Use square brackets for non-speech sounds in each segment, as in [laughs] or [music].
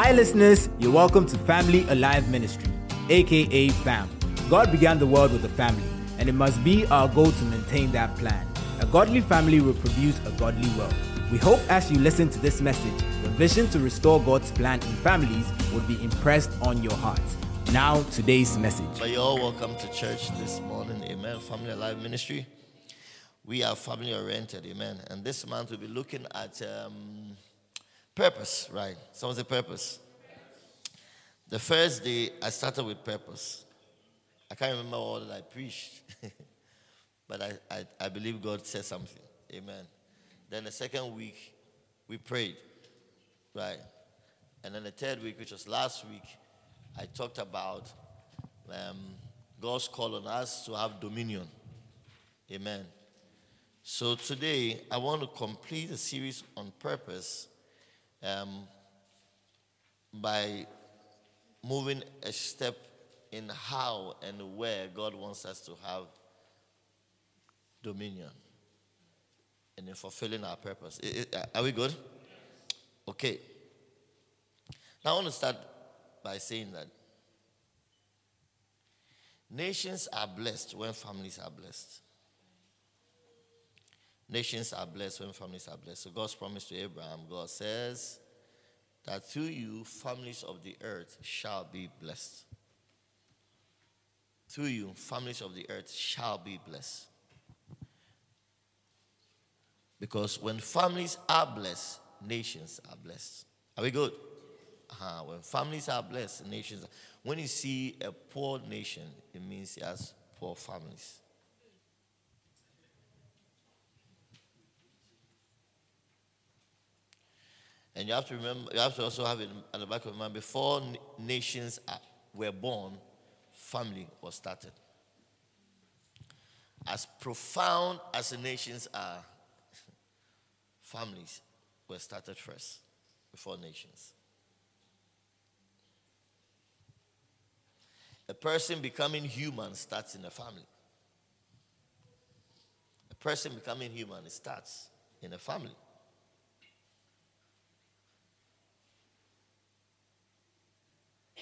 Hi, listeners. You're welcome to Family Alive Ministry, aka FAM. God began the world with a family, and it must be our goal to maintain that plan. A godly family will produce a godly world. We hope as you listen to this message, the vision to restore God's plan in families will be impressed on your heart. Now, today's message. But you're all welcome to church this morning. Amen. Family Alive Ministry. We are family oriented. Amen. And this month we'll be looking at um, purpose, right? Someone say purpose. The first day I started with purpose. I can't remember all that I preached, [laughs] but I, I, I believe God said something. Amen. Then the second week we prayed, right? And then the third week, which was last week, I talked about um, God's call on us to have dominion. Amen. So today, I want to complete a series on purpose um, by moving a step in how and where God wants us to have dominion and in fulfilling our purpose. Are we good? Okay. Now I want to start by saying that nations are blessed when families are blessed. Nations are blessed when families are blessed. So God's promise to Abraham, God says that through you, families of the earth shall be blessed. Through you, families of the earth shall be blessed. Because when families are blessed, nations are blessed. Are we good? Uh-huh. When families are blessed, nations. When you see a poor nation, it means it has poor families. And you have to remember, you have to also have it at the back of your mind before nations are, were born, family was started. As profound as the nations are, [laughs] families were started first before nations. A person becoming human starts in a family. A person becoming human starts in a family.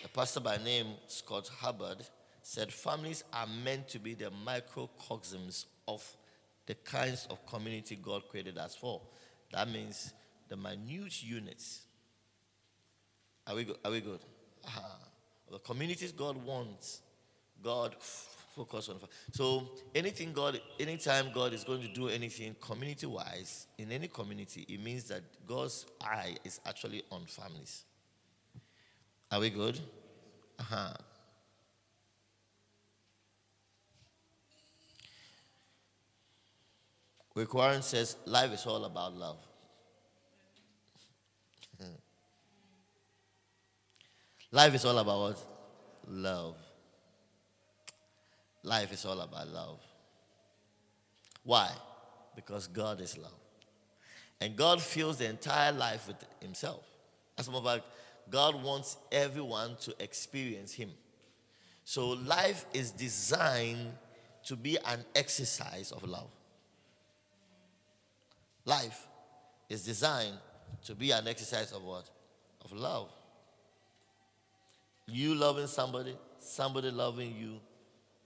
A pastor by name Scott Hubbard said families are meant to be the microcosms of the kinds of community God created us for. That means the minute units. Are we good? Are we good? Uh-huh. The communities God wants, God focus on. So anything God, anytime God is going to do anything community-wise in any community, it means that God's eye is actually on families. Are we good? Uh-huh. Warren says life is all about love. [laughs] life is all about? Love. Life is all about love. Why? Because God is love. And God fills the entire life with Himself. As a matter of fact, God wants everyone to experience Him. So life is designed to be an exercise of love. Life is designed to be an exercise of what? Of love. You loving somebody, somebody loving you,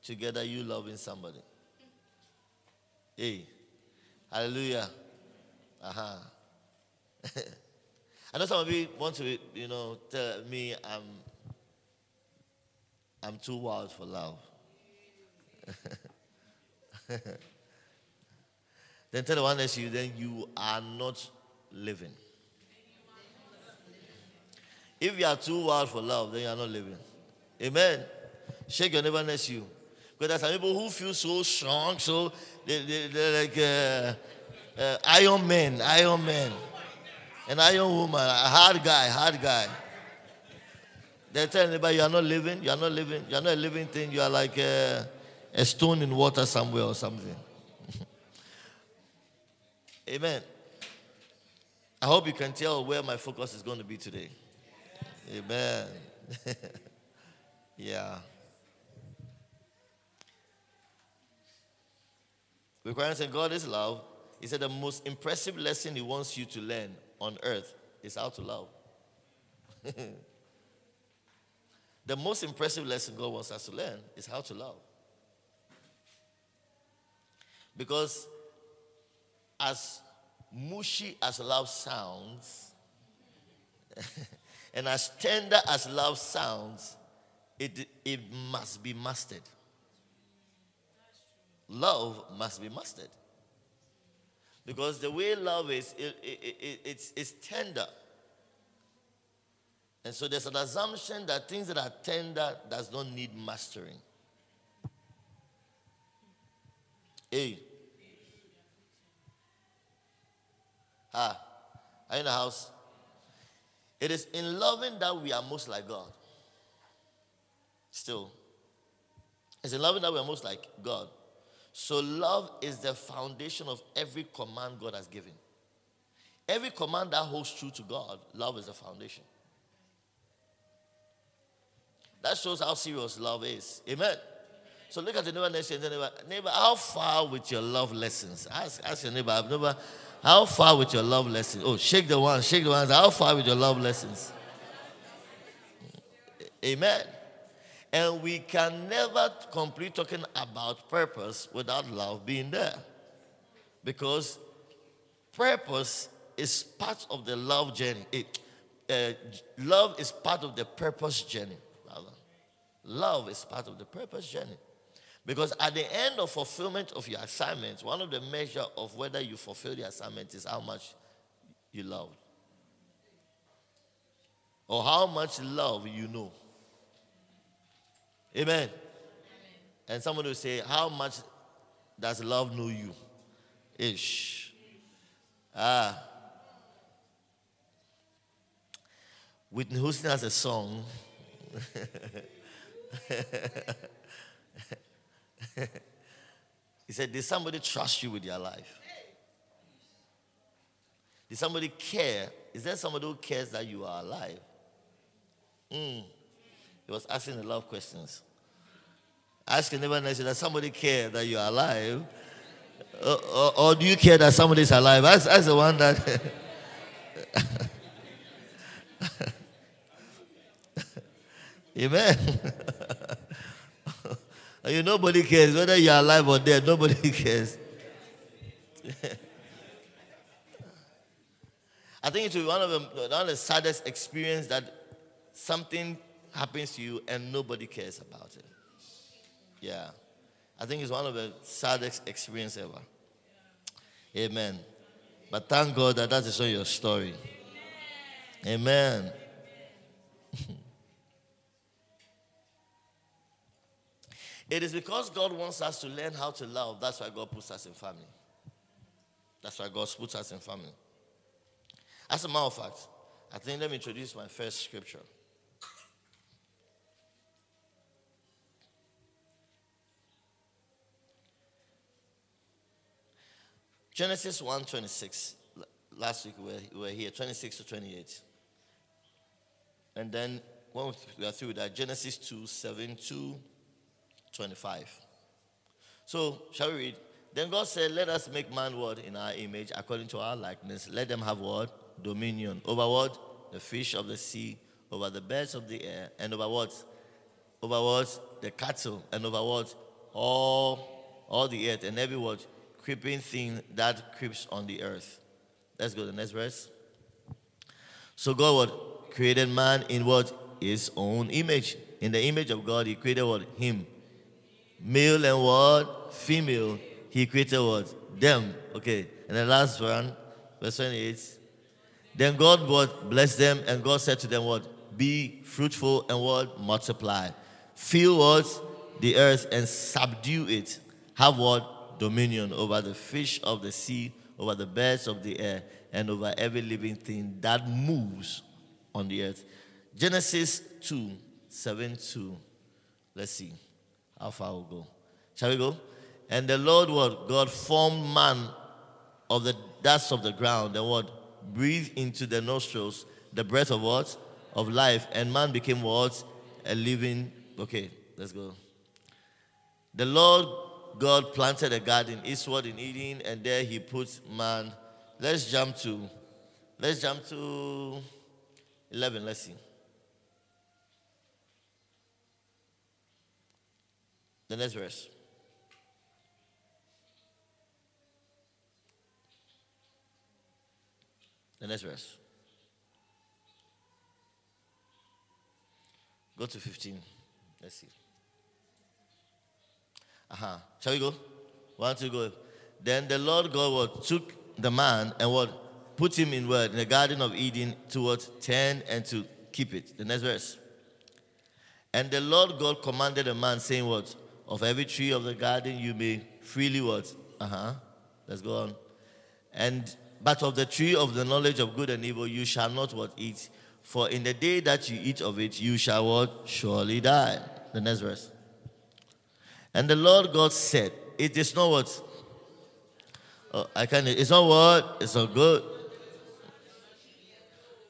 together you loving somebody. Hey, hallelujah. Uh huh. [laughs] I know some of you want to, you know, tell me I'm, I'm too wild for love. [laughs] then tell the one next to you, then you are not living. If you are too wild for love, then you are not living. Amen. Shake your neighbor next to you. Because there are some people who feel so strong, so they, they, they're like uh, uh, iron men, iron men. An iron woman, a hard guy, hard guy. They're telling anybody you are not living, you are not living, you are not a living thing, you are like a, a stone in water somewhere or something. [laughs] Amen. I hope you can tell where my focus is going to be today. Amen. [laughs] yeah. Saying God is love. He said the most impressive lesson he wants you to learn on earth is how to love. [laughs] the most impressive lesson God wants us to learn is how to love. Because as mushy as love sounds, [laughs] and as tender as love sounds, it, it must be mastered. Love must be mastered. Because the way love is, it, it, it, it's, it's tender. And so there's an assumption that things that are tender does not need mastering. Hey. Ah, are you in the house? It is in loving that we are most like God. Still. It's in loving that we are most like God. So, love is the foundation of every command God has given. Every command that holds true to God, love is the foundation. That shows how serious love is. Amen. So look at the neighbor next to neighbor. Neighbor, how far with your love lessons? Ask, ask your neighbor, neighbor, how far with your love lessons? Oh, shake the one, shake the ones. How far with your love lessons? Amen. And we can never complete talking about purpose without love being there. Because purpose is part of the love journey. It, uh, love is part of the purpose journey, rather. Love is part of the purpose journey. Because at the end of fulfillment of your assignment, one of the measure of whether you fulfill the assignment is how much you love. Or how much love you know. Amen. Amen. And someone will say, How much does love know you? Ish. Ah. Whitney Houston has a song. [laughs] he said, Did somebody trust you with your life? Did somebody care? Is there somebody who cares that you are alive? Mm. He was asking a lot of questions. Ask your neighbor next to that somebody care that you are alive? Or, or, or, do you care that somebody is alive? Ask, ask the one that. [laughs] Amen. [laughs] you nobody cares whether you're alive or dead. Nobody [laughs] cares. I think it one of the, one of the saddest experience that something happens to you and nobody cares about it. Yeah. I think it's one of the saddest experience ever. Amen. But thank God that that is not your story. Amen. [laughs] it is because God wants us to learn how to love. That's why God puts us in family. That's why God puts us in family. As a matter of fact, I think let me introduce my first scripture. Genesis 1 26. Last week we were, here, 26 to 28. And then when we are through that, Genesis 2 7 to 25. So, shall we read? Then God said, Let us make man what? In our image, according to our likeness. Let them have what? Dominion. Over what? The fish of the sea, over the birds of the air, and over what? Over what? The cattle, and over what? All, all the earth, and every what? Creeping thing that creeps on the earth. Let's go to the next verse. So God what? Created man in what? His own image. In the image of God, he created what? Him. Male and what? Female. He created what? Them. Okay. And the last one, verse 28. Then God what? Blessed them, and God said to them what? Be fruitful and what? Multiply. Fill what? The earth and subdue it. Have what? Dominion over the fish of the sea, over the birds of the air, and over every living thing that moves on the earth. Genesis 2 7 2. Let's see how far we'll go. Shall we go? And the Lord what? God formed man of the dust of the ground and what? Breathed into the nostrils the breath of what? Of life. And man became what? A living. Okay, let's go. The Lord God planted a garden eastward in Eden, and there he put man. Let's jump to, let's jump to 11. Let's see. The next verse. The next verse. Go to 15. Let's see. Uh-huh. Shall we go? One, two, go. Then the Lord God what, took the man and what put him in what in the Garden of Eden to what tend and to keep it. The next verse. And the Lord God commanded the man, saying, What? Of every tree of the garden you may freely what? Uh-huh. Let's go on. And but of the tree of the knowledge of good and evil you shall not what eat. For in the day that you eat of it, you shall what? Surely die. The next verse. And the Lord God said, It is not what? Oh, I can't. It's not what? It's not good.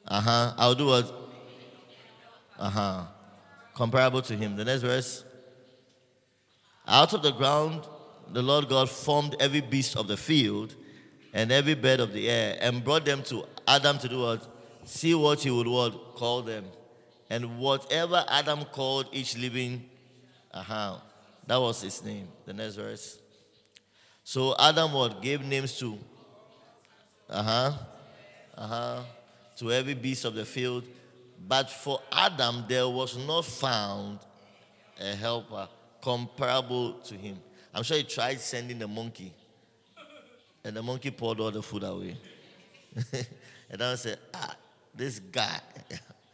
Uh huh. I'll do what? Uh huh. Comparable to him. The next verse. Out of the ground, the Lord God formed every beast of the field and every bird of the air and brought them to Adam to do what? See what he would what? Call them. And whatever Adam called each living, uh-huh, that was his name. The next verse. So Adam what? Gave names to, uh-huh, uh-huh, to every beast of the field. But for Adam, there was not found a helper comparable to him. I'm sure he tried sending the monkey and the monkey poured all the food away. [laughs] and I said, ah, this guy,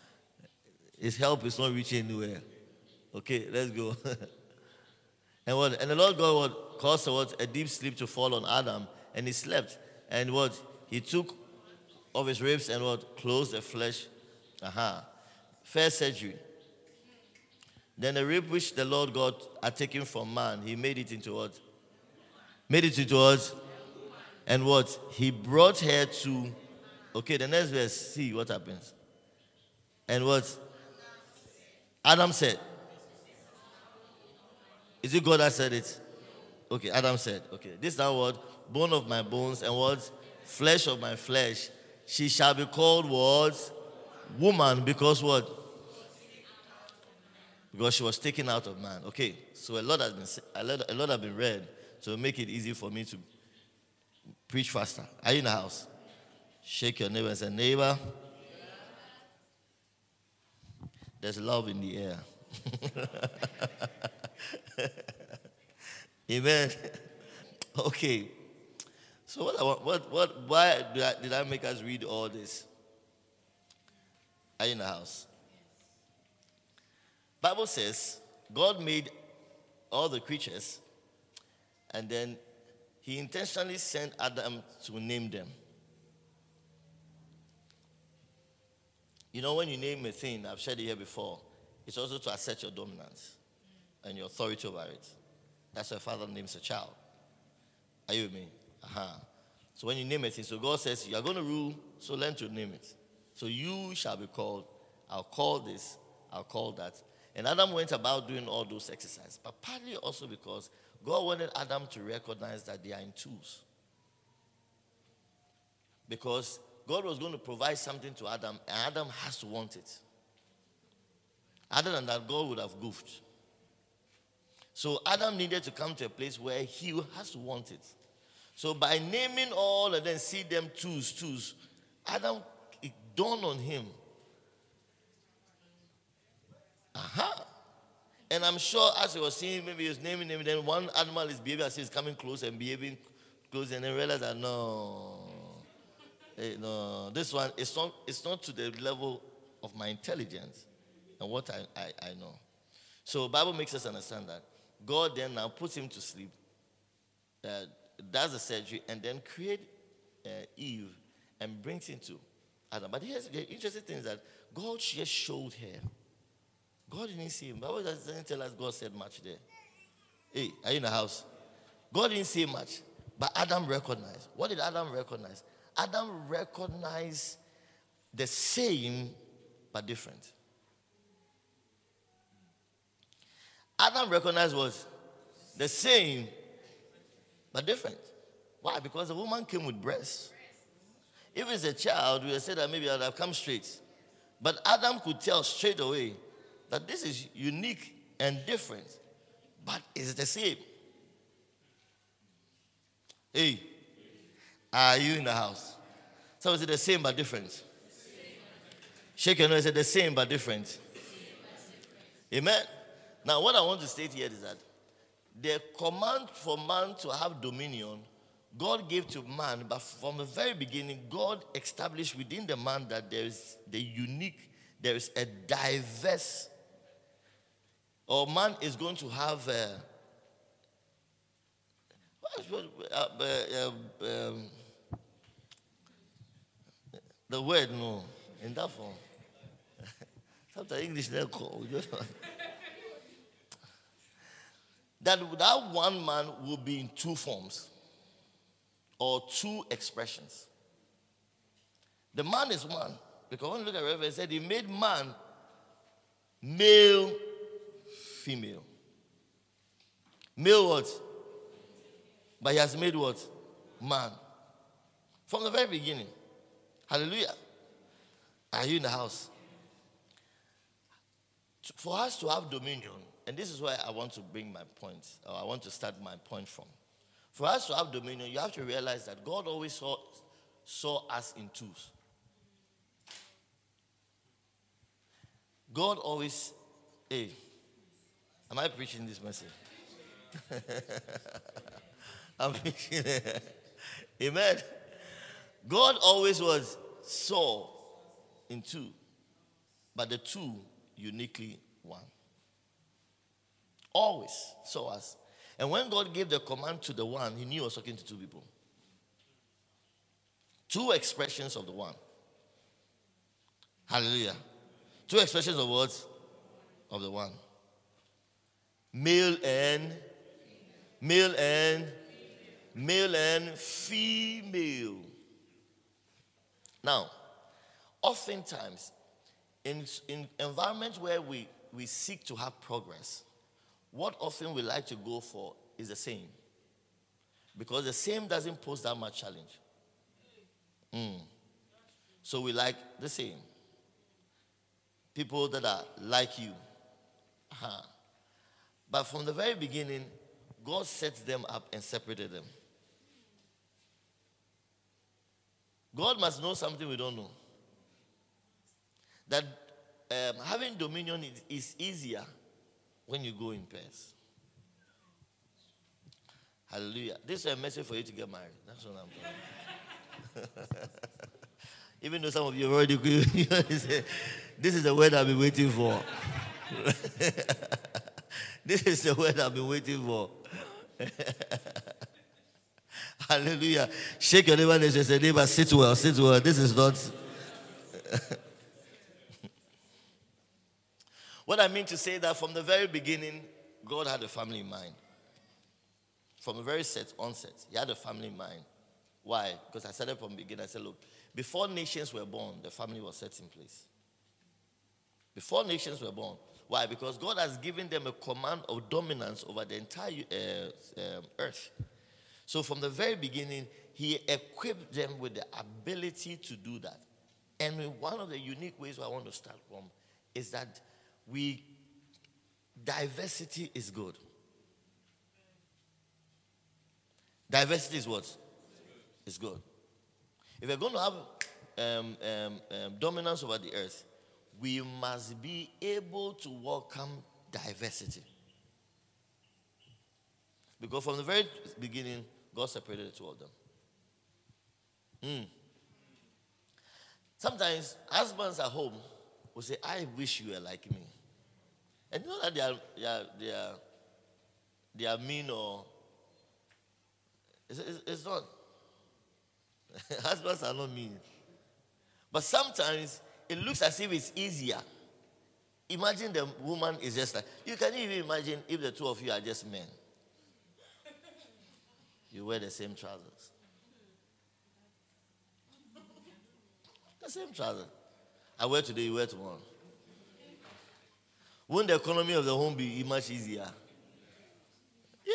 [laughs] his help is not reaching anywhere. Okay, let's go. [laughs] and what? And the Lord God caused what, a deep sleep to fall on Adam, and he slept. And what? He took of his ribs and what? Closed the flesh. Aha. First surgery. Then the rib which the Lord God had taken from man, he made it into what? Made it into what? And what? He brought her to. Okay, the next verse, see what happens. And what? Adam said. Is it God that said it? Okay, Adam said, okay, this is now what? Bone of my bones and what? Flesh of my flesh. She shall be called what? Woman, because what? Because she was taken out of man. Okay, so a lot has been a lot, a lot has been read to make it easy for me to Preach faster. Are you in the house? Shake your neighbor and say, Neighbor, there's love in the air. [laughs] [laughs] Amen. Okay. So what, I want, what, what, why did I, did I make us read all this? Are you in the house? Bible says God made all the creatures and then he intentionally sent Adam to name them. You know, when you name a thing, I've said it here before, it's also to assert your dominance and your authority over it. That's why a father names a child. Are you with me? Uh-huh. So when you name thing, so God says, You're going to rule, so learn to name it. So you shall be called, I'll call this, I'll call that. And Adam went about doing all those exercises, but partly also because God wanted Adam to recognize that they are in twos. Because God was going to provide something to Adam, and Adam has to want it. Other than that, God would have goofed. So Adam needed to come to a place where he has to want it. So by naming all and then see them twos, twos, Adam, it dawned on him. Aha. Uh-huh. And I'm sure as he was seeing, maybe he was naming them, then one animal is behaving as he's coming close and behaving close, and then realize that no, hey, no, this one it's not it's not to the level of my intelligence and what I, I, I know. So Bible makes us understand that God then now puts him to sleep, uh, does the surgery, and then create uh, Eve and brings him to Adam. But here's the interesting thing is that God just showed her God didn't see him. Bible doesn't tell us God said much there. Hey, are you in the house? God didn't say much, but Adam recognized. What did Adam recognize? Adam recognized the same but different. Adam recognized was the same but different. Why? Because the woman came with breasts. If it's a child, we would say that maybe I'd have come straight. But Adam could tell straight away that this is unique and different. but it's the same. Hey, are you in the house? So is it the same but different? Shake your nose, it's the same but different. Amen. Now, what I want to state here is that the command for man to have dominion, God gave to man, but from the very beginning, God established within the man that there is the unique, there is a diverse, or man is going to have a, uh, uh, um, the word no in that form. [laughs] Sometimes English they call. [laughs] that that one man will be in two forms or two expressions. The man is one. Because when you look at Reverend, said he made man male, female. Male what? But he has made what? Man. From the very beginning. Hallelujah. Are you in the house? For us to have dominion, and this is where I want to bring my point, or I want to start my point from. For us to have dominion, you have to realize that God always saw, saw us in twos. God always, hey, am I preaching this message? [laughs] I'm preaching. It. Amen. God always was saw in two, but the two uniquely one. Always saw us. And when God gave the command to the one, he knew he was talking to two people. Two expressions of the one. Hallelujah. Two expressions of words of the one. Male and male and male and female. Now, oftentimes, in, in environments where we, we seek to have progress, what often we like to go for is the same. Because the same doesn't pose that much challenge. Mm. So we like the same. People that are like you. Uh-huh. But from the very beginning, God set them up and separated them. God must know something we don't know. That um, having dominion is, is easier when you go in pairs. Hallelujah. This is a message for you to get married. That's what I'm doing. [laughs] Even though some of you already [laughs] this is the word I've been waiting for. [laughs] this is the word I've been waiting for. Hallelujah. Shake your neighbor and say, neighbor, sit well, sit well. This is not. What I mean to say that from the very beginning, God had a family in mind. From the very set onset, He had a family in mind. Why? Because I said it from the beginning. I said, look, before nations were born, the family was set in place. Before nations were born. Why? Because God has given them a command of dominance over the entire uh, uh, earth. So from the very beginning, he equipped them with the ability to do that. And one of the unique ways I want to start from is that we diversity is good. Diversity is what? Is good. If we're going to have um, um, um, dominance over the earth, we must be able to welcome diversity. Because from the very beginning, God separated the two of them. Mm. Sometimes husbands at home will say, I wish you were like me. And you know that they are, they are, they are, they are mean or. It's, it's, it's not. [laughs] Husbands are not mean. But sometimes it looks as if it's easier. Imagine the woman is just like, you can even imagine if the two of you are just men you wear the same trousers. The same trousers. I wear today, you wear tomorrow. Won't the economy of the home be much easier? Yeah.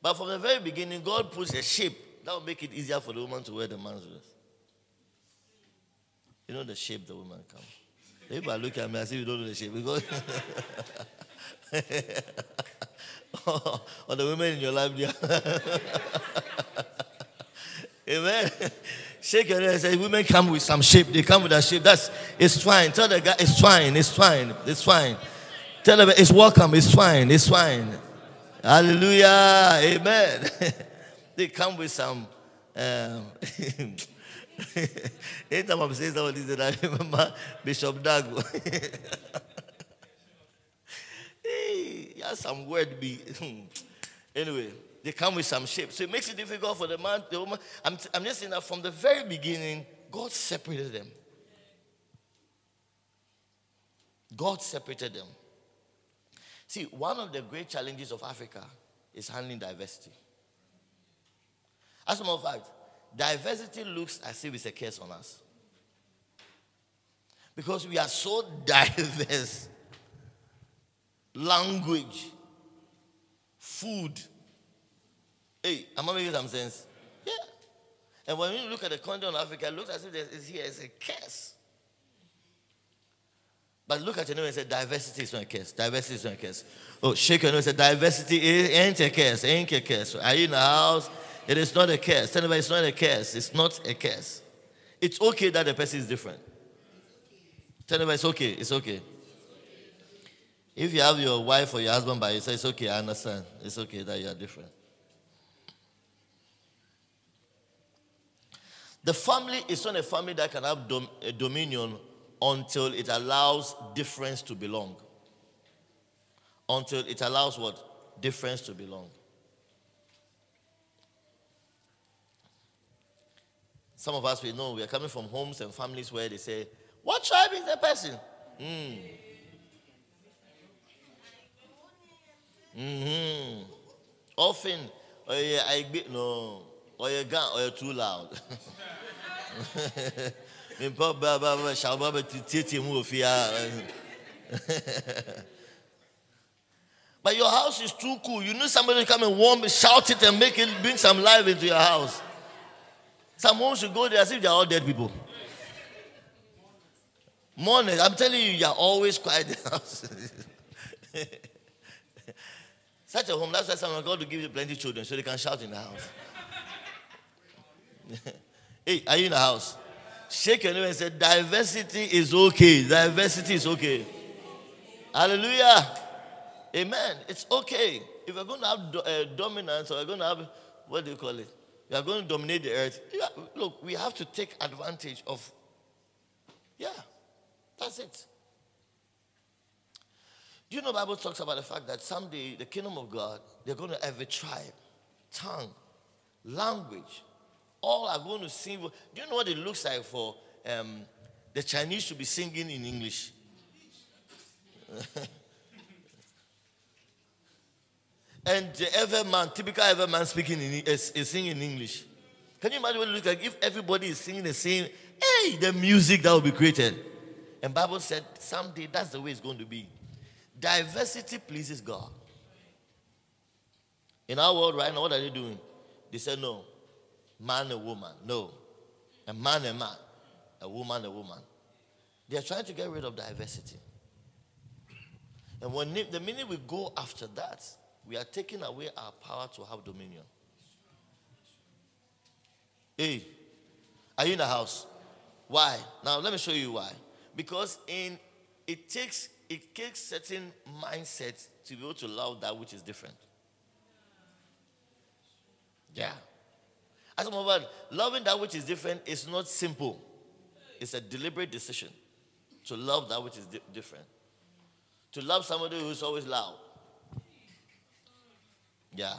But from the very beginning, God puts a shape that will make it easier for the woman to wear the man's dress. You know the shape the woman comes. People are looking at me as if you don't know the shape because. [laughs] or the women in your life, yeah. [laughs] Amen. Shake your head say, Women come with some shape. They come with a shape. That's it's fine. Tell the guy it's fine. It's fine. It's fine. Tell them it's welcome. It's fine. It's fine. Hallelujah. Amen. [laughs] they come with some. Um, [laughs] Anytime I'm saying something, that I remember Bishop Dago. [laughs] hey, he has some word be. anyway, they come with some shape. So it makes it difficult for the man, the woman. I'm, I'm just saying that from the very beginning, God separated them. God separated them. See, one of the great challenges of Africa is handling diversity. As a matter of fact, diversity looks as if it's a curse on us. Because we are so [laughs] diverse. Language, food. Hey, am I making some sense? Yeah. And when you look at the continent of Africa, it looks as if it's here as a curse. But look at your neighbor and say, diversity is not a curse. Diversity is not a curse. Oh, shake your neighbor and say, diversity ain't a curse. Ain't a curse. Are you in the house? It is not a curse. Tell anybody it's not a curse. It's not a curse. It's okay that the person is different. Tell anybody it's okay. It's okay. If you have your wife or your husband by say it's okay. I understand. It's okay that you are different. The family is not a family that can have dom- dominion until it allows difference to belong. Until it allows what? Difference to belong. Some of us, we know we are coming from homes and families where they say, What tribe is the person? Mm. Mm-hmm. Often, oh yeah, I no, or you gun, or you're too loud. [laughs] but your house is too cool. You need somebody to come and warm it, shout it, and make it bring some life into your house. Some homes you go there as if they're all dead people. Morning, I'm telling you, you're always quiet in the house. [laughs] Such a home, that's why someone God to give you plenty of children so they can shout in the house. [laughs] hey, are you in the house? Shake your name and say, diversity is okay. Diversity is okay. Hallelujah. Amen. It's okay. If we're going to have do, uh, dominance or we're going to have, what do you call it? Are going to dominate the earth. Yeah, look, we have to take advantage of, yeah, that's it. Do you know Bible talks about the fact that someday the kingdom of God, they're going to have a tribe, tongue, language, all are going to sing. Do you know what it looks like for um, the Chinese to be singing in English? [laughs] and the Ewe man, typical Ewe man speaking in, is, is singing in English. Can you imagine what it looks like if everybody is singing the same? Hey, the music that will be created. And Bible said someday that's the way it's going to be. Diversity pleases God. In our world right now, what are they doing? They said no man and woman. No. A man and man. A woman and woman. They are trying to get rid of diversity. And when the minute we go after that, we are taking away our power to have dominion. Hey, are you in the house? Why? Now let me show you why. Because in it takes it takes certain mindsets to be able to love that which is different. Yeah. As a matter loving that which is different is not simple. It's a deliberate decision to love that which is di- different. To love somebody who's always loud. Yeah.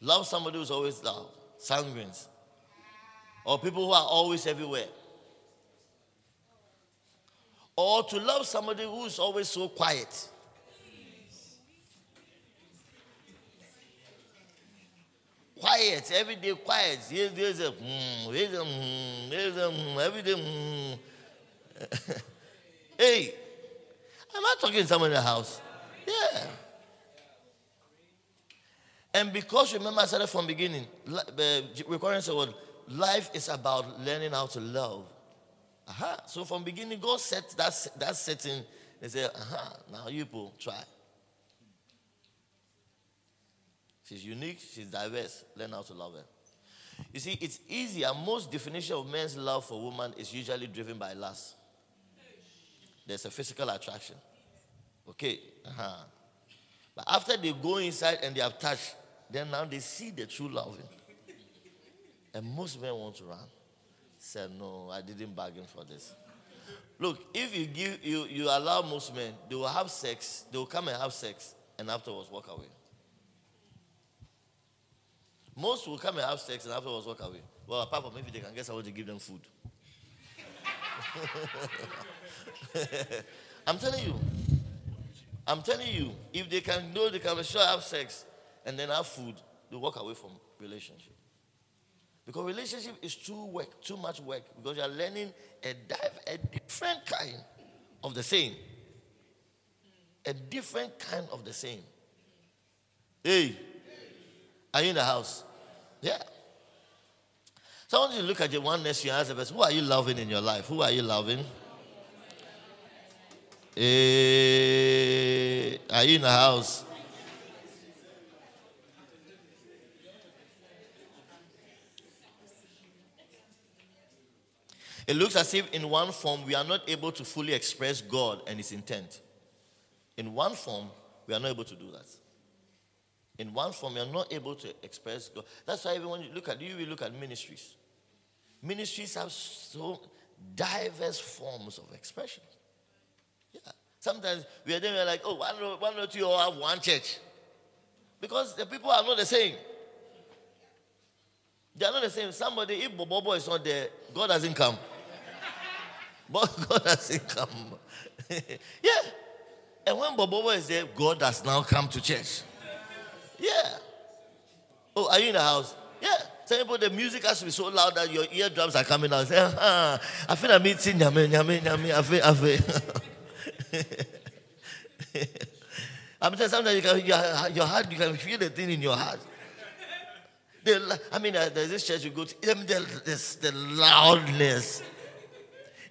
Love somebody who's always loud, sanguines. Or people who are always everywhere. Or to love somebody who's always so quiet. Quiet, every day quiet. Here's, here's a, mm, here's a, mm, here's a, mm, every day. Mm. [laughs] hey, am I talking to someone in the house? Yeah. And because remember, I said it from beginning, recording said what life is about learning how to love. Aha. So from beginning, God set that, that setting and said, aha, now you people try. She's unique, she's diverse. Learn how to love her. You see, it's easier. Most definition of men's love for woman is usually driven by lust. There's a physical attraction. Okay. Uh-huh. But after they go inside and they have touched, then now they see the true love. And most men want to run. Said, no, I didn't bargain for this. Look, if you give you, you allow most men, they will have sex, they will come and have sex, and afterwards walk away. Most will come and have sex and afterwards walk away. Well, apart from maybe they can get someone to give them food. [laughs] I'm telling you. I'm telling you, if they can know they can sure have sex and then have food, they walk away from relationship. Because relationship is too work, too much work. Because you are learning a, dive, a different kind of the same. A different kind of the same. Hey, are you in the house? Yeah. So I want you to look at your one next to you and ask the person, who are you loving in your life? Who are you loving? Hey, are you in the house? It looks as if, in one form, we are not able to fully express God and His intent. In one form, we are not able to do that. In one form, you're not able to express God. That's why even when you look at you, will look at ministries. Ministries have so diverse forms of expression. Yeah. Sometimes we are there, like, oh, why not, why not you all have one church? Because the people are not the same. They are not the same. Somebody, if Bobo is not there, God hasn't come. [laughs] But God hasn't come. [laughs] yeah. And when Bobo is there, God has now come to church. Yeah. Oh, are you in the house? Yeah. Some people, the music has to be so loud that your eardrums are coming out. Say, [laughs] ah, I feel I'm eating nyame, nyame, nyame, I feel, I feel. [laughs] I'm saying sometimes you can, your, your heart, you can feel the thing in your heart. The, I mean, uh, there's this church you go to, the, the loudness.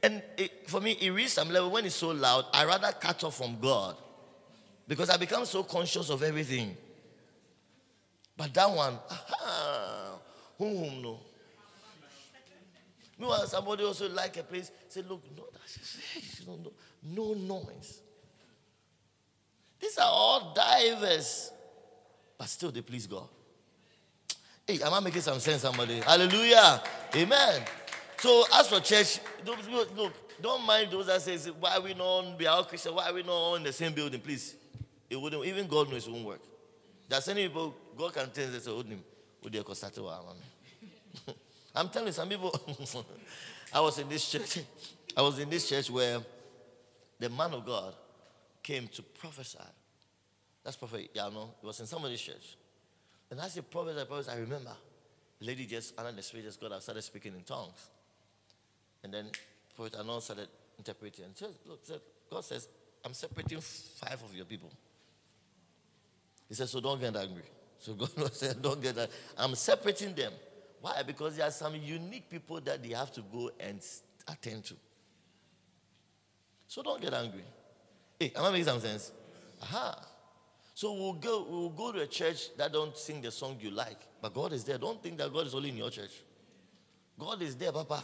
And it, for me, it reaches some level when it's so loud, I rather cut off from God because I become so conscious of everything. But that one, uh-huh, aha, whom no. Meanwhile, somebody also like a place, say, look, no, that's no, no, no noise. These are all divers, but still they please God. Hey, am I making some sense, somebody? Hallelujah. Amen. So as for church, look, don't mind those that say, why are we not, we are all Christian, why are we not all in the same building, please? It wouldn't, even God knows it won't work. There are some people, God can tell us, hold him, I'm telling you, some people, [laughs] I was in this church, [laughs] I was in this church where the man of God came to prophesy. That's prophet, yeah, no, it was in somebody's church. And as he prophesied, prophesied, I remember, the lady just, under the spirit just got up, started speaking in tongues. And then Prophet Anon started interpreting. And said, look, said, God says, I'm separating five of your people. He said, so don't get angry. So [laughs] God said, don't get that. I'm separating them. Why? Because there are some unique people that they have to go and attend to. So don't get angry. Hey, am I making some sense? Aha. So we'll go, we'll go to a church that don't sing the song you like, but God is there. Don't think that God is only in your church. God is there, Papa.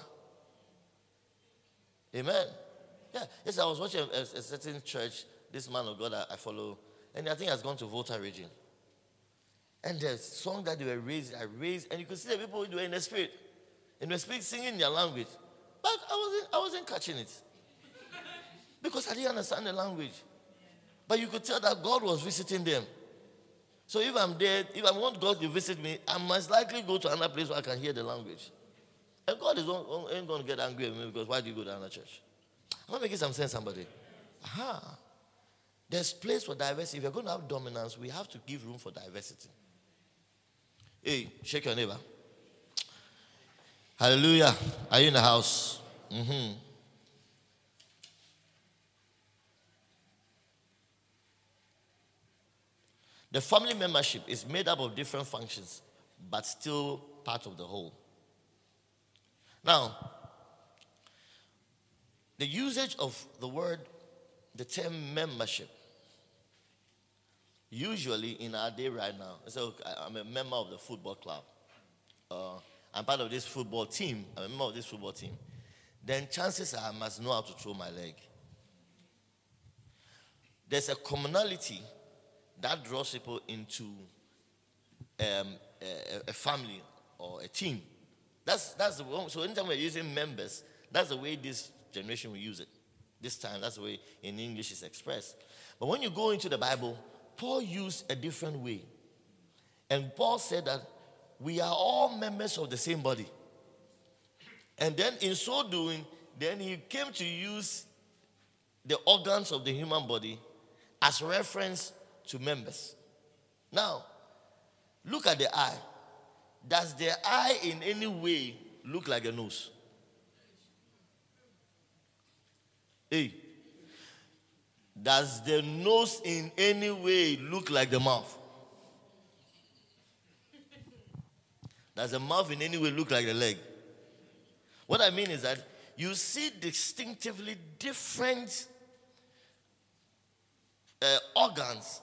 Amen. Yeah. Yes, I was watching a, a certain church, this man of God I, I, follow, and I think has gone to Volta region. And the song that they were raised, I raised, and you could see the people who were in the spirit. In the spirit singing their language. But I wasn't, I wasn't catching it. Because I didn't understand the language. But you could tell that God was visiting them. So if I'm there, if I want God to visit me, I must likely go to another place where I can hear the language. And God is ain't going to get angry with me because why do you go to another church? I'm to make some sense, somebody. Aha. There's place for diversity. If you're going to have dominance, we have to give room for diversity. Hey, shake your neighbor. Hallelujah. Are you in the house? Mm-hmm. The family membership is made up of different functions, but still part of the whole. Now, the usage of the word, the term membership, usually in our day right now, so I'm a member of the football club. Uh, I'm part of this football team. I'm a member of this football team. Then chances are I must know how to throw my leg. There's a commonality that draws people into um, a, a, family or a team. That's, that's the one. So anytime we're using members, that's the way this generation will use it. This time, that's the way in English is expressed. But when you go into the Bible, Paul used a different way. And Paul said that we are all members of the same body. And then in so doing, then he came to use the organs of the human body as reference to members. Now, look at the eye. Does the eye in any way look like a nose? Hey. Does the nose in any way look like the mouth? Does the mouth in any way look like the leg? What I mean is that you see distinctively different uh, organs,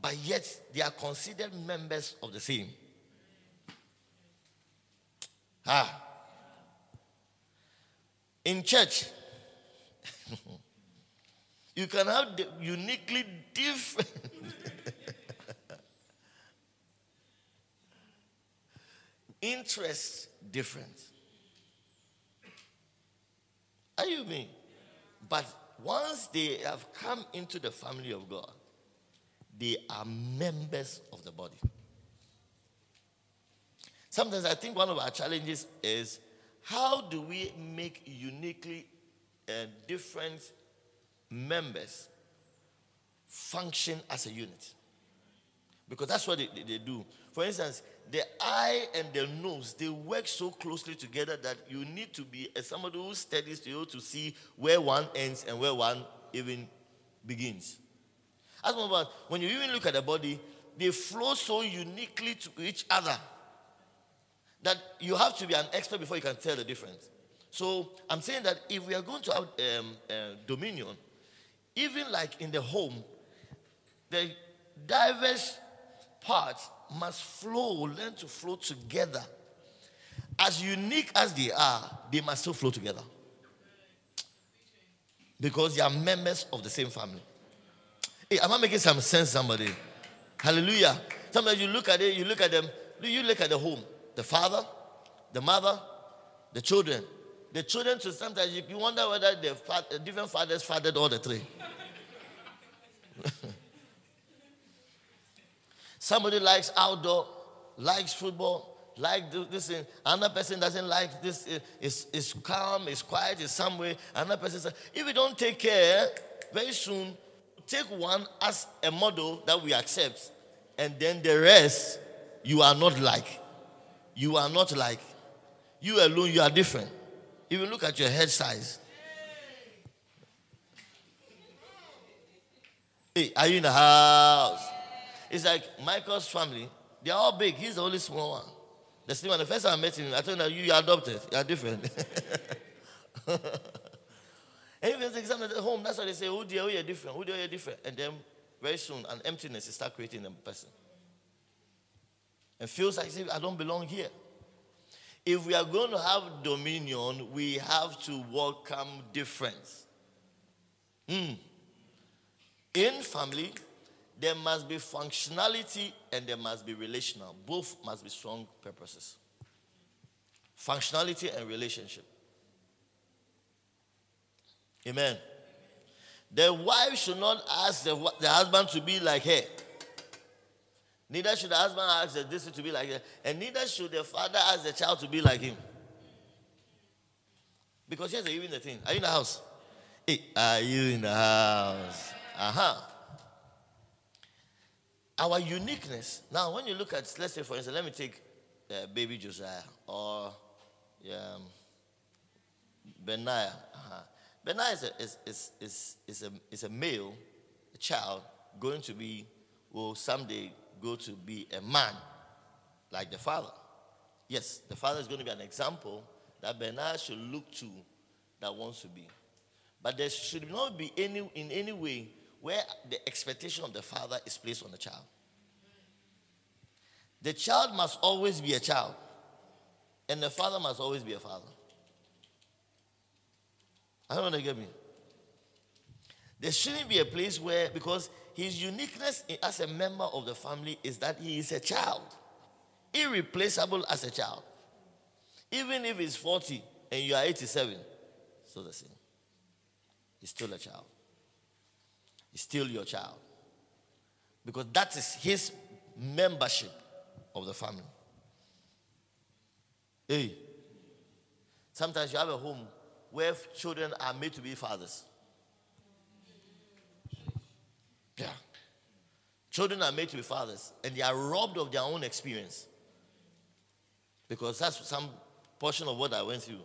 but yet they are considered members of the same. Ah. In church, you can have uniquely different [laughs] interests different. Are you me? But once they have come into the family of God, they are members of the body. Sometimes I think one of our challenges is how do we make uniquely uh, different members function as a unit? Because that's what they, they, they do. For instance, the eye and the nose, they work so closely together that you need to be as somebody who studies to to see where one ends and where one even begins. As about when you even look at the body, they flow so uniquely to each other that you have to be an expert before you can tell the difference. So I'm saying that if we are going to have um, uh, dominion, even like in the home, the diverse parts must flow, learn to flow together. As unique as they are, they must still flow together. Because they are members of the same family. Hey, am I making some sense, somebody? Hallelujah. Sometimes you look at it, you look at them, you look at the home, the father, the mother, the children. The children, to sometimes you wonder whether the different fathers fathered all the three. Somebody likes outdoor, likes football, like this thing. Another person doesn't like this. Eh, it's, it's calm, it's quiet, it's somewhere. Another person says, if we don't take care, very soon, take one as a model that we accept. And then the rest, you are not like. You are not like. You alone, you are different. Even look at your head size. Hey, are you in the house? It's like Michael's family, they're all big. He's the only small one. The same one, the first time I met him, I told him, you, are adopted. You are different. [laughs] even the example at home, that's why they say, oh dear, oh, you're different. Oh dear, you're different. And then very soon, an emptiness is start creating a person. And feels like, I don't belong here. If we are going to have dominion, we have to welcome difference. Mm. In family, there must be functionality and there must be relational. Both must be strong purposes. Functionality and relationship. Amen. The wife should not ask the, the husband to be like her. Neither should the husband ask the district to be like her. And neither should the father ask the child to be like him. Because here's even the thing. Are you in the house? Hey, are you in the house? Uh huh our uniqueness. Now, when you look at, let's say, for instance, let me take uh, baby Josiah or um, Benaiah. Uh-huh. Benaiah is a, is, is, is, is, a, is a male, a child, going to be, will someday go to be a man like the father. Yes, the father is going to be an example that Benaiah should look to that wants to be. But there should not be any in any way where the expectation of the father is placed on the child. The child must always be a child, and the father must always be a father. I don't know get me. There shouldn't be a place where, because his uniqueness as a member of the family is that he is a child, irreplaceable as a child. Even if he's 40 and you are 87, still the same. He's still a child. Still your child. Because that is his membership of the family. Hey, sometimes you have a home where children are made to be fathers. Yeah. Children are made to be fathers and they are robbed of their own experience. Because that's some portion of what I went through.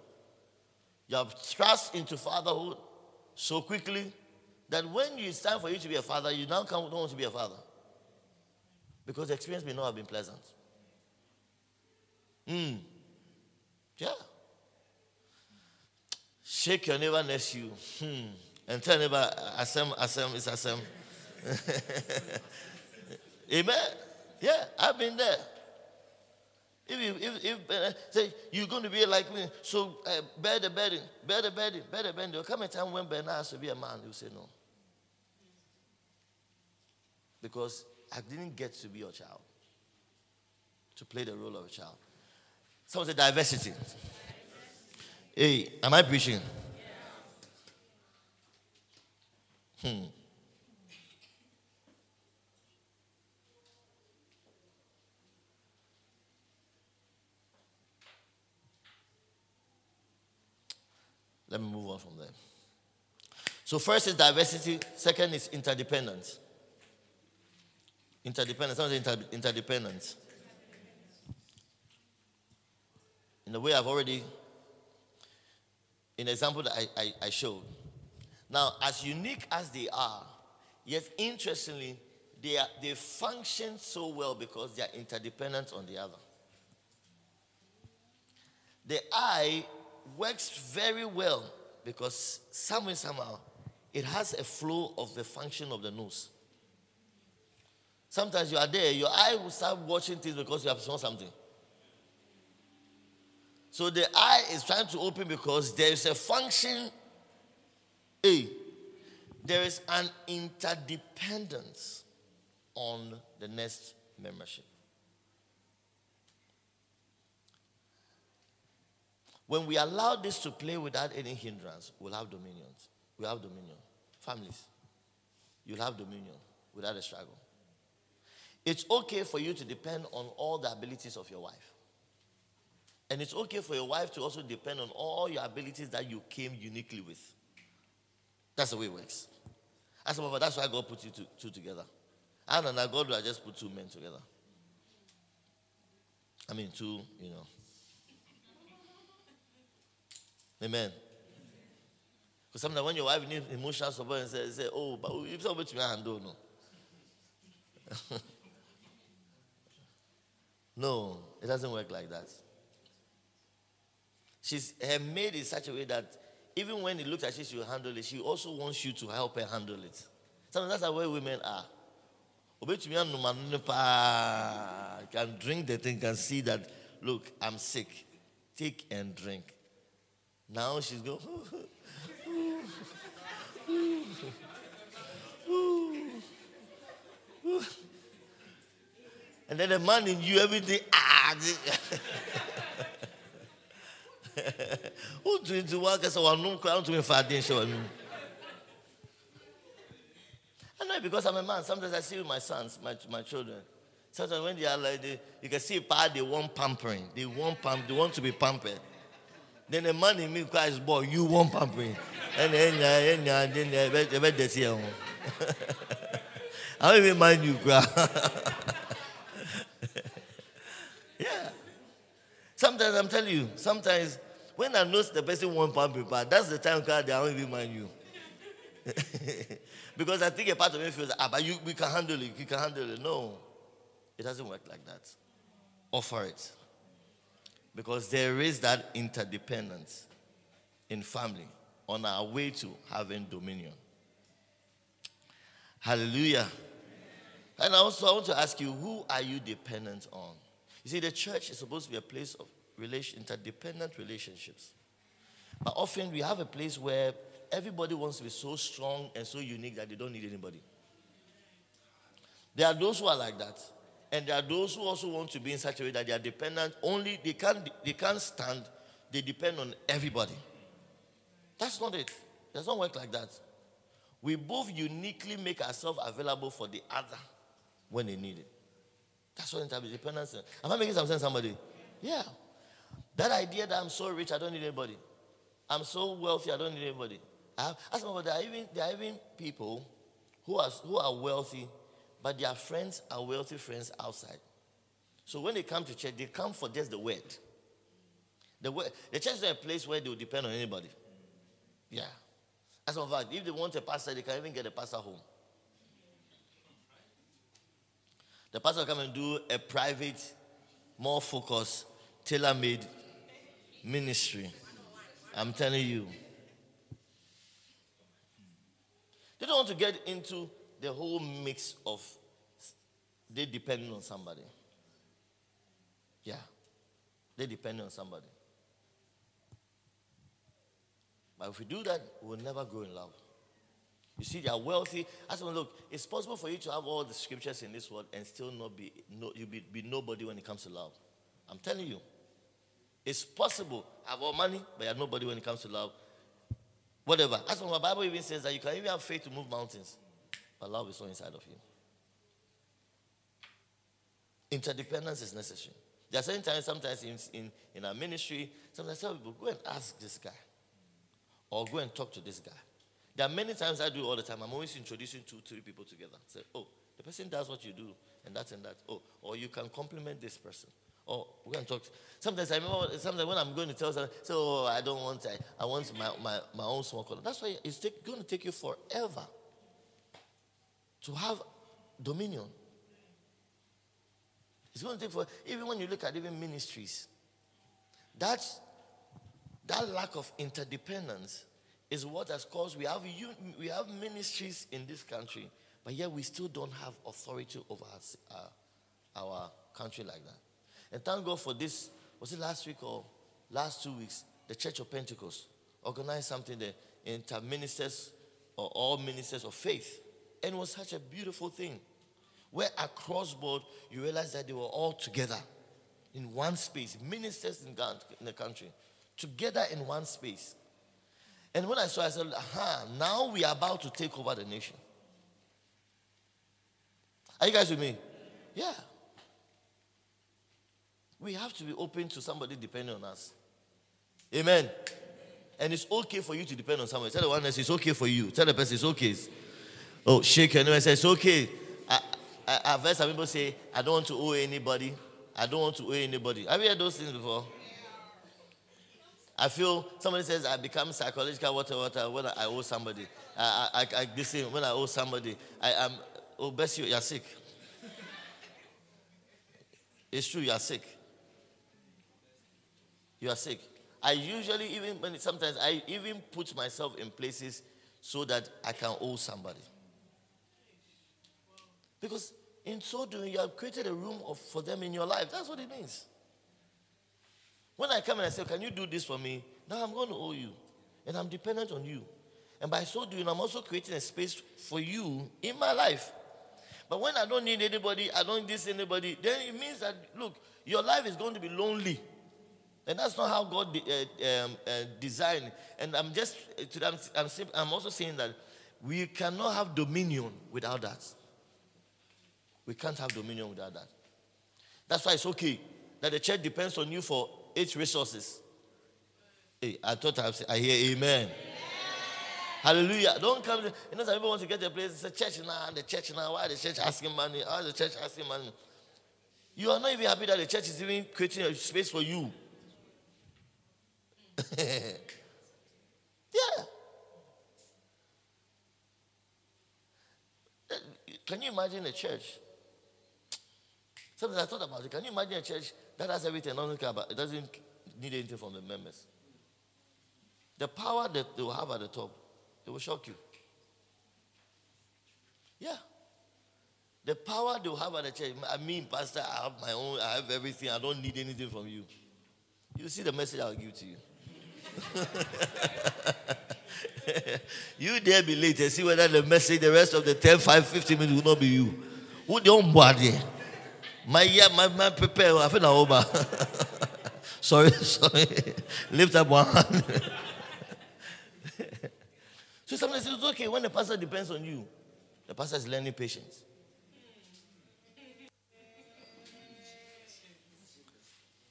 You have thrust into fatherhood so quickly that when it's time for you to be a father, you now don't want to be a father. Because the experience may not have been pleasant. Hmm. Yeah. Shake your neighbor next you. Hmm. And tell neighbor, Asem, Asem, it's Asem. [laughs] Amen. Yeah, I've been there. If you if, if uh, say you're going to be like me, so uh, bear the burden, bear the burden, bear the burden. There'll come a time when Bernard has to be a man. He'll say no, because I didn't get to be your child, to play the role of a child. so Someone say diversity. Hey, am I preaching? Hmm. Let me move on from there. So, first is diversity, second is interdependence. Interdependence, someone inter- interdependence. In the way I've already, in the example that I, I, I showed. Now, as unique as they are, yet interestingly, they, are, they function so well because they are interdependent on the other. The eye works very well because somewhere, somehow, it has a flow of the function of the nose. Sometimes you are there, your eye will start watching things because you have saw something. So the eye is trying to open because there is a function. A. There is an interdependence on the next membership. When we allow this to play without any hindrance, we'll have dominions. We'll have dominion. Families, you'll have dominion without a struggle. It's okay for you to depend on all the abilities of your wife. And it's okay for your wife to also depend on all your abilities that you came uniquely with. That's the way it works. That's why, that's why God put you two, two together. I don't know, God will just put two men together. I mean, two, you know. Amen. Because sometimes when your wife needs emotional support and say, say oh, but if somebody to me handle, no. [laughs] no, it doesn't work like that. She's her made in such a way that even when it looks like she will handle it, she also wants you to help her handle it. Sometimes that's the way women are. Can drink the thing, can see that, look, I'm sick. Take and drink. Now she's going, [laughs] [laughs] [laughs] and then the man in you, everything, ah. [laughs] Who doing to work as one room crown to for show? I know because I'm a man. Sometimes I see with my sons, my, my children. Sometimes when they are like, they, you can see part they want pampering. They want pamp, they want to be pampered. Then the man in me cries, boy, you want pampering. And then, then, then, then, then, then, I don't even mind you, cry. yeah. [laughs] Sometimes I'm telling you, sometimes when I notice the person won't pump paper, that's the time they don't even mind you. [laughs] because I think a part of me feels, ah, but you, we can handle it, you can handle it. No, it doesn't work like that. Offer it. Because there is that interdependence in family on our way to having dominion. Hallelujah. And also, I want to ask you, who are you dependent on? You see, the church is supposed to be a place of relation, interdependent relationships. But often we have a place where everybody wants to be so strong and so unique that they don't need anybody. There are those who are like that. And there are those who also want to be in such a way that they are dependent only, they can't, they can't stand, they depend on everybody. That's not it. It does not work like that. We both uniquely make ourselves available for the other when they need it. That's what interdependence is. Am I making some sense, somebody? Yeah. That idea that I'm so rich, I don't need anybody. I'm so wealthy, I don't need anybody. I have, ask me, there are even there are even people who are who are wealthy, but their friends are wealthy friends outside. So when they come to church, they come for just the word. The word, the church is a place where they will depend on anybody. Yeah. As a matter of fact, if they want a pastor, they can even get a pastor home. The pastor come and do a private, more focused, tailor-made ministry. I'm telling you. They don't want to get into the whole mix of they depend on somebody. Yeah. They depend on somebody. But if we do that, we'll never grow in love. You see, they are wealthy. I said, look, it's possible for you to have all the scriptures in this world and still not be, no, you be, be nobody when it comes to love. I'm telling you. It's possible. Have all money, but you have nobody when it comes to love. Whatever. That's what my Bible even says that you can even have faith to move mountains, but love is not inside of you. Interdependence is necessary. There are certain times, sometimes in, in, in our ministry, sometimes I tell people, go and ask this guy, or go and talk to this guy. There are many times I do all the time. I'm always introducing two, three people together. Say, oh, the person does what you do, and that and that. Oh, or you can compliment this person. Oh, or we're going to talk. Sometimes I remember, sometimes when I'm going to tell someone, so oh, I don't want, I, I want my, my, my own small corner. That's why it's take, going to take you forever to have dominion. It's going to take for, even when you look at even ministries, That's that lack of interdependence is what has caused we have we have ministries in this country, but yet we still don't have authority over our, uh, our country like that. And thank God for this. Was it last week or last two weeks? The Church of Pentecost organized something there, inter ministers or all ministers of faith, and it was such a beautiful thing. Where across board you realize that they were all together in one space, ministers in the country, together in one space. And when I saw, I said, aha, now we are about to take over the nation. Are you guys with me? Yeah. We have to be open to somebody depending on us. Amen. And it's okay for you to depend on somebody. Tell the one else it's okay for you. Tell the person it's okay. Oh, shake your name say it's okay. I, I, I've heard some people say, I don't want to owe anybody. I don't want to owe anybody. Have you heard those things before? I feel somebody says I become psychological water water uh, when I owe somebody. I, I, I, listen when I owe somebody. I am oh bless you, you're sick. It's true, you are sick. You are sick. I usually even when sometimes I even put myself in places so that I can owe somebody. Because in so doing, you have created a room of, for them in your life. That's what it means. When I come and I say, Can you do this for me? Now I'm going to owe you. And I'm dependent on you. And by so doing, I'm also creating a space for you in my life. But when I don't need anybody, I don't need anybody, then it means that, look, your life is going to be lonely. And that's not how God uh, um, uh, designed. And I'm just, I'm, I'm, I'm also saying that we cannot have dominion without that. We can't have dominion without that. That's why it's okay that the church depends on you for its resources. Hey, I thought I, was, I hear amen. amen. Hallelujah. Don't come. You know, some people want to get a place. It's a church now. The church now. Why the church asking money? Why the church asking money? You are not even happy that the church is even creating a space for you. [laughs] yeah. Eh, can you imagine a church? Sometimes I thought about it. Can you imagine a church that has everything, doesn't care about, it doesn't need anything from the members. The power that they will have at the top, it will shock you. Yeah. The power they will have at the church. I mean, Pastor, I have my own, I have everything. I don't need anything from you. You see the message I'll give to you. [laughs] you dare be late and see whether the message, the rest of the 10, 5, 15 minutes will not be you. Who don't body? My yeah, my man prepare. I feel over. [laughs] sorry, [laughs] sorry. Lift up one hand. [laughs] so sometimes it's okay when the pastor depends on you. The pastor is learning patience.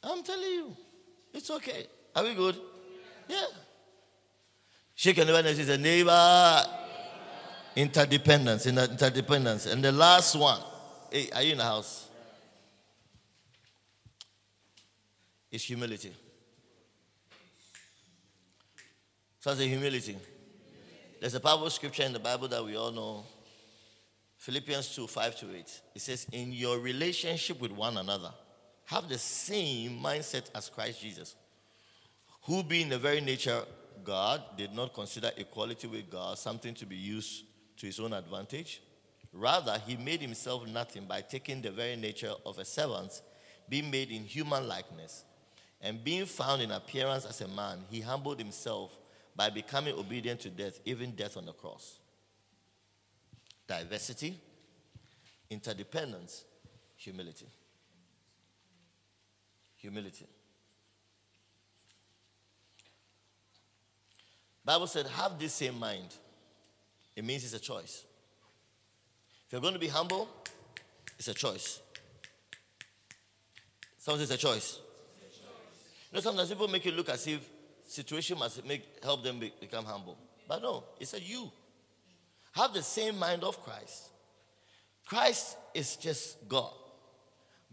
I'm telling you, it's okay. Are we good? Yeah. Shake your neighbor and say, neighbor. Interdependence, interdependence. And the last one, hey, are you in the house? Is humility. So it's a humility. There's a powerful scripture in the Bible that we all know. Philippians 2, 5 to 8. It says, In your relationship with one another, have the same mindset as Christ Jesus, who being the very nature God, did not consider equality with God something to be used to his own advantage. Rather, he made himself nothing by taking the very nature of a servant, being made in human likeness. And being found in appearance as a man, he humbled himself by becoming obedient to death, even death on the cross. Diversity, interdependence, humility. Humility. Bible said, have this same mind. It means it's a choice. If you're going to be humble, it's a choice. Sometimes it's a choice. You know, sometimes people make it look as if situation must make help them be, become humble. But no, it's a you. Have the same mind of Christ. Christ is just God.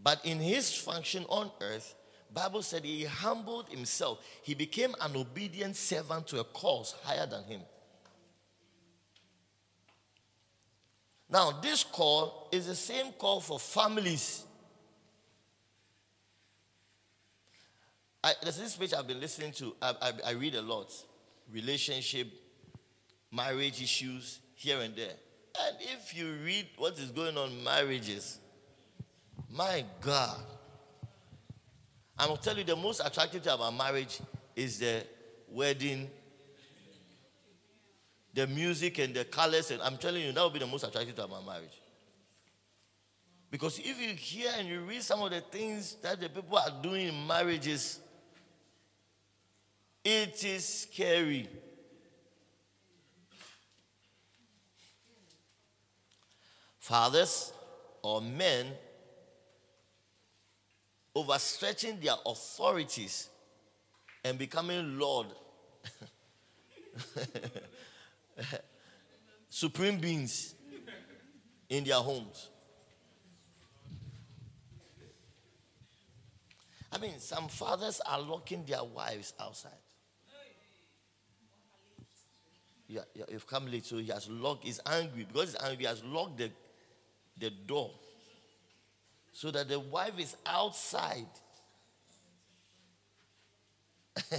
But in his function on earth, Bible said he humbled himself. He became an obedient servant to a cause higher than him. Now, this call is the same call for families. I, there's this speech I've been listening to. I, I, I read a lot. Relationship, marriage issues, here and there. And if you read what is going on marriages, my God, I will tell you the most attractive thing about marriage is the wedding, the music and the colors. And I'm telling you, that will be the most attractive thing about marriage. Because if you hear and you read some of the things that the people are doing in marriages, it is scary. Fathers or men overstretching their authorities and becoming Lord, [laughs] supreme beings in their homes. I mean, some fathers are locking their wives outside. Yeah, you've come late, so he has locked, he's angry. Because he's angry, he has locked the, the door so that the wife is outside. [laughs]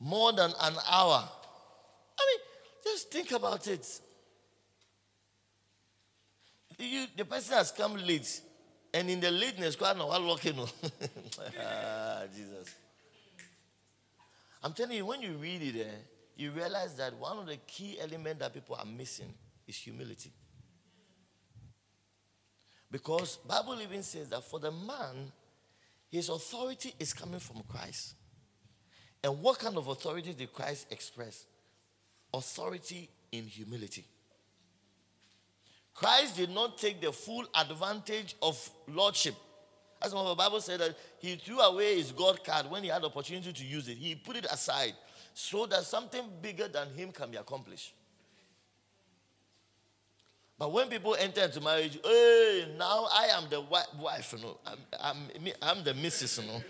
More than an hour. I mean, just think about it. You, the person has come late, and in the lateness, quite no looking. ah, Jesus. I'm telling you, when you read it, eh, you realize that one of the key elements that people are missing is humility. Because Bible even says that for the man, his authority is coming from Christ. And what kind of authority did Christ express? Authority in humility. Christ did not take the full advantage of lordship. As the Bible said that he threw away his God card when he had opportunity to use it. He put it aside so that something bigger than him can be accomplished. But when people enter into marriage, hey, now I am the wife, you know. I'm, I'm, I'm the missus, you know.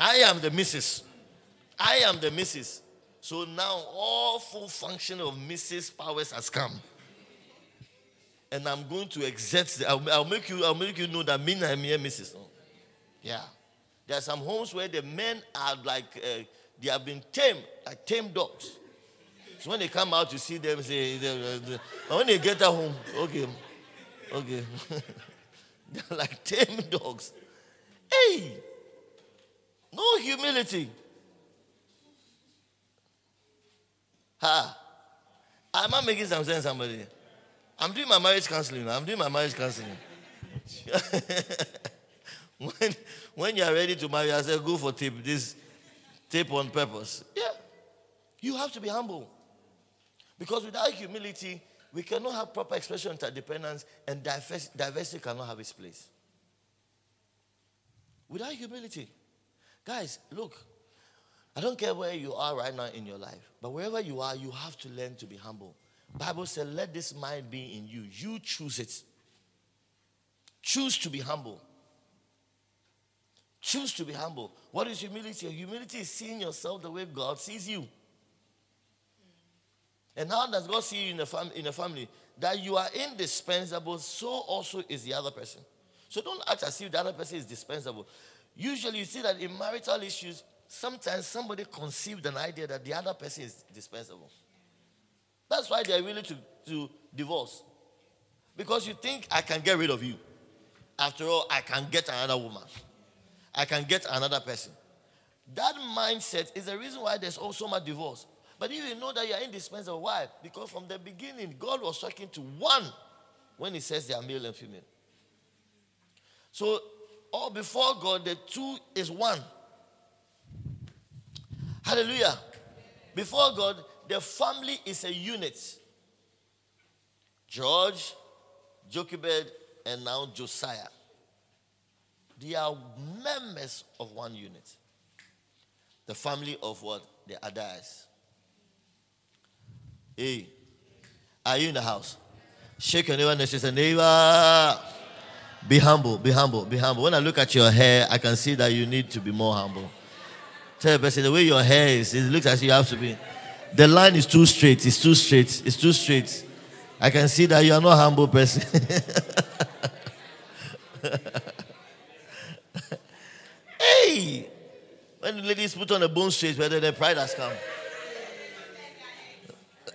I am the missus. I am the missus. So now all full function of Mrs. Powers has come. And I'm going to exert, the, I'll, I'll, make you, I'll make you know that me, I'm here, Mrs. No? Yeah. There are some homes where the men are like, uh, they have been tamed, like tame dogs. So when they come out, you see them say, when they get at home, okay, okay. [laughs] They're like tame dogs. Hey, no humility. Ha. Am I making some sense, somebody? I'm doing my marriage counseling. I'm doing my marriage counseling. [laughs] [laughs] when, when you are ready to marry, I say, go for tape. This tape on purpose. Yeah. You have to be humble. Because without humility, we cannot have proper expression of interdependence and diversity cannot have its place. Without humility. Guys, look, I don't care where you are right now in your life, but wherever you are, you have to learn to be humble. Bible said, let this mind be in you. You choose it. Choose to be humble. Choose to be humble. What is humility? Humility is seeing yourself the way God sees you. And how does God see you in a, fam- in a family? That you are indispensable, so also is the other person. So don't act as if the other person is dispensable. Usually, you see that in marital issues, sometimes somebody conceived an idea that the other person is dispensable. That's why they're willing to, to divorce. Because you think, I can get rid of you. After all, I can get another woman. I can get another person. That mindset is the reason why there's also much divorce. But you know that you are indispensable. Why? Because from the beginning, God was talking to one when He says they are male and female. So, all before God, the two is one. Hallelujah. Before God, the family is a unit. George, Jochebed, and now Josiah. They are members of one unit. The family of what? The Adais. Hey, are you in the house? Shake your neighbor and say, neighbor, be humble, be humble, be humble. When I look at your hair, I can see that you need to be more humble. Tell the person the way your hair is, it looks as you have to be. The line is too straight. It's too straight. It's too straight. I can see that you are not a humble person. [laughs] hey! When the ladies put on a bone straight, whether their pride has come.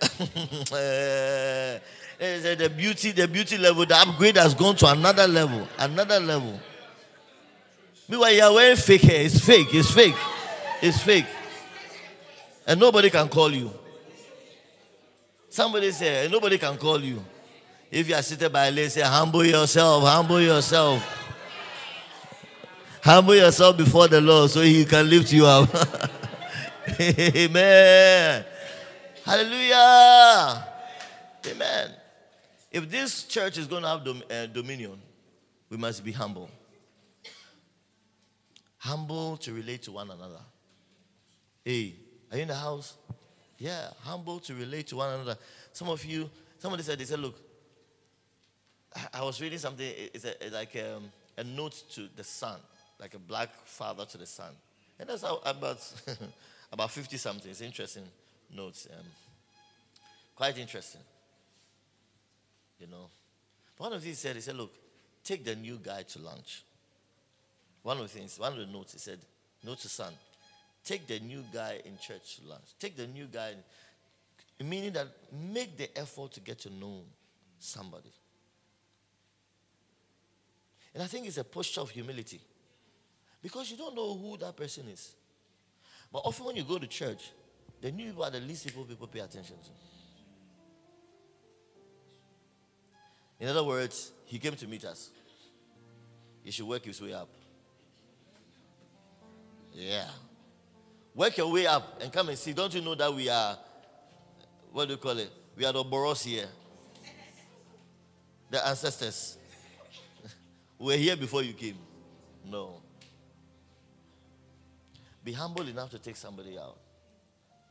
[laughs] uh, the beauty, the beauty level, the upgrade has gone to another level, another level. Meanwhile, you are wearing fake hair. It's fake. It's fake. It's fake. And nobody can call you. Somebody say, nobody can call you. If you are seated by a lady, say, humble yourself, humble yourself. Humble yourself before the Lord so he can lift you up. [laughs] Amen. Hallelujah. Amen. If this church is going to have dom- uh, dominion, we must be humble. Humble to relate to one another. Hey, are you in the house? Yeah, humble to relate to one another. Some of you, somebody said, they said, look, I, was reading something, it's a, like a, um, a note to the son, like a black father to the son. And that's how, about, [laughs] about 50 something. It's interesting notes. Um, quite interesting. You know. One of these said, he said, look, take the new guy to lunch. One of the things, one of the notes, he said, note to son, take the new guy in church to lunch. Take the new guy, meaning that make the effort to get to know somebody. And I think it's a posture of humility. Because you don't know who that person is. But often when you go to church, the new people are the least people people pay attention to. In other words, he came to meet us. He should work his way up. Yeah. Work your way up and come and see. Don't you know that we are, what do you call it? We are the Boros here. The ancestors. [laughs] We're here before you came. No. Be humble enough to take somebody out.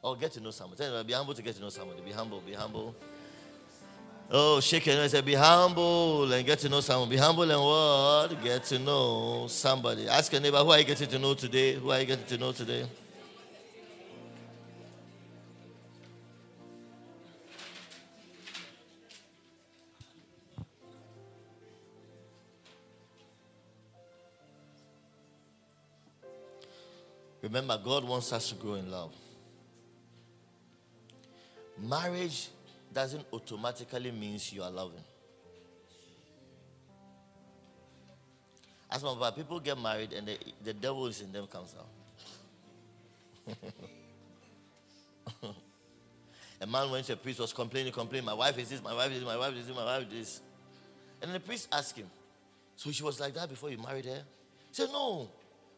Or get to know somebody. Be humble to get to know somebody. Be humble. Be humble. Oh, shake your hand say, be humble and get to know someone. Be humble and what? Get to know somebody. Ask your neighbor, who are you getting to know today? Who are you getting to know today? Remember, God wants us to grow in love. Marriage doesn't automatically means you are loving. As my people get married and the, the devil is in them comes out. [laughs] a man went to a priest, was complaining, complaining, my wife is this, my wife is this, my wife is this, my wife is this. And the priest asked him, So she was like that before you married her? He said, No.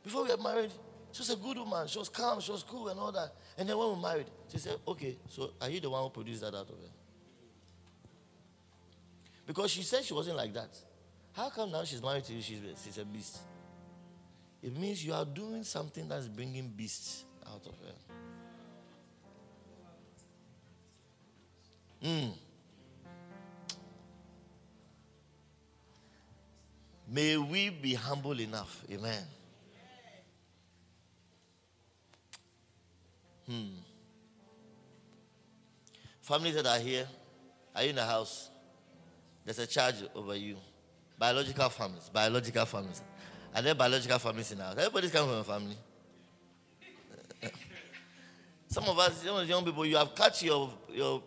Before we got married, she was a good woman. She was calm, she was cool and all that. And then when we married, she said, Okay, so are you the one who produced that out of her? Because she said she wasn't like that. How come now she's married to you, she's, she's a beast? It means you are doing something that's bringing beasts out of her. Mm. May we be humble enough. Amen. Hmm. Families that are here, are you in the house? There's a charge over you. Biological families, biological families. Are there biological families in the house? Everybody's coming from a family. [laughs] Some of us, some of young people, you have cut your your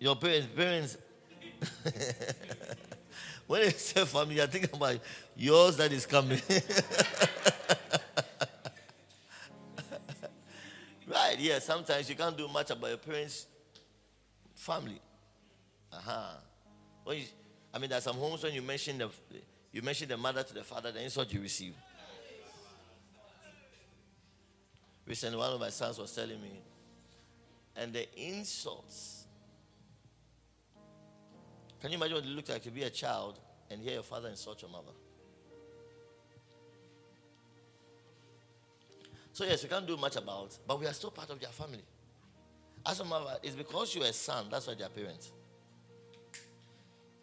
your parents parents. [laughs] when they say family, you're thinking about yours that is coming. [laughs] right? Yeah. Sometimes you can't do much about your parents' family. Uh-huh. When you, I mean, there's some homes when you mention the you mention the mother to the father, the insult you receive. Recently, one of my sons was telling me, and the insults. Can you imagine what it looks like to be a child and hear your father insult your mother? So yes, we can't do much about, but we are still part of their family. As a mother, it's because you're a son, that's why they are parents.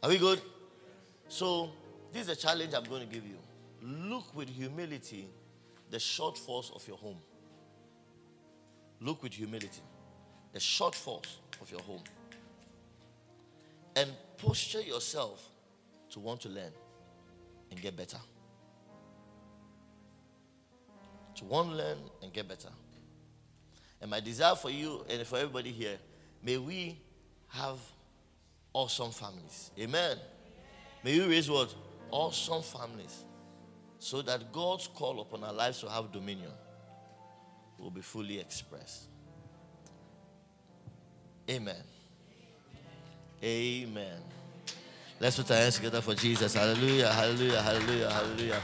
Are we good? So, this is a challenge I'm going to give you. Look with humility the shortfalls of your home. Look with humility the shortfalls of your home. And posture yourself to want to learn and get better. To to learn and get better. And my desire for you and for everybody here, may we have awesome families. Amen. May you raise what? Awesome families. So that God's call upon our lives to have dominion will be fully expressed. Amen. Amen. Let's put our hands together for Jesus. Hallelujah, hallelujah, hallelujah, hallelujah.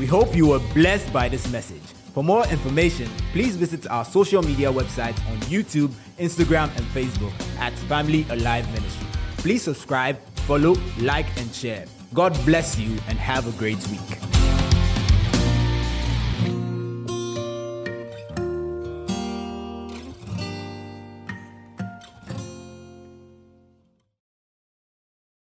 We hope you were blessed by this message. For more information, please visit our social media websites on YouTube, Instagram, and Facebook at Family Alive Ministry. Please subscribe, follow, like, and share. God bless you and have a great week.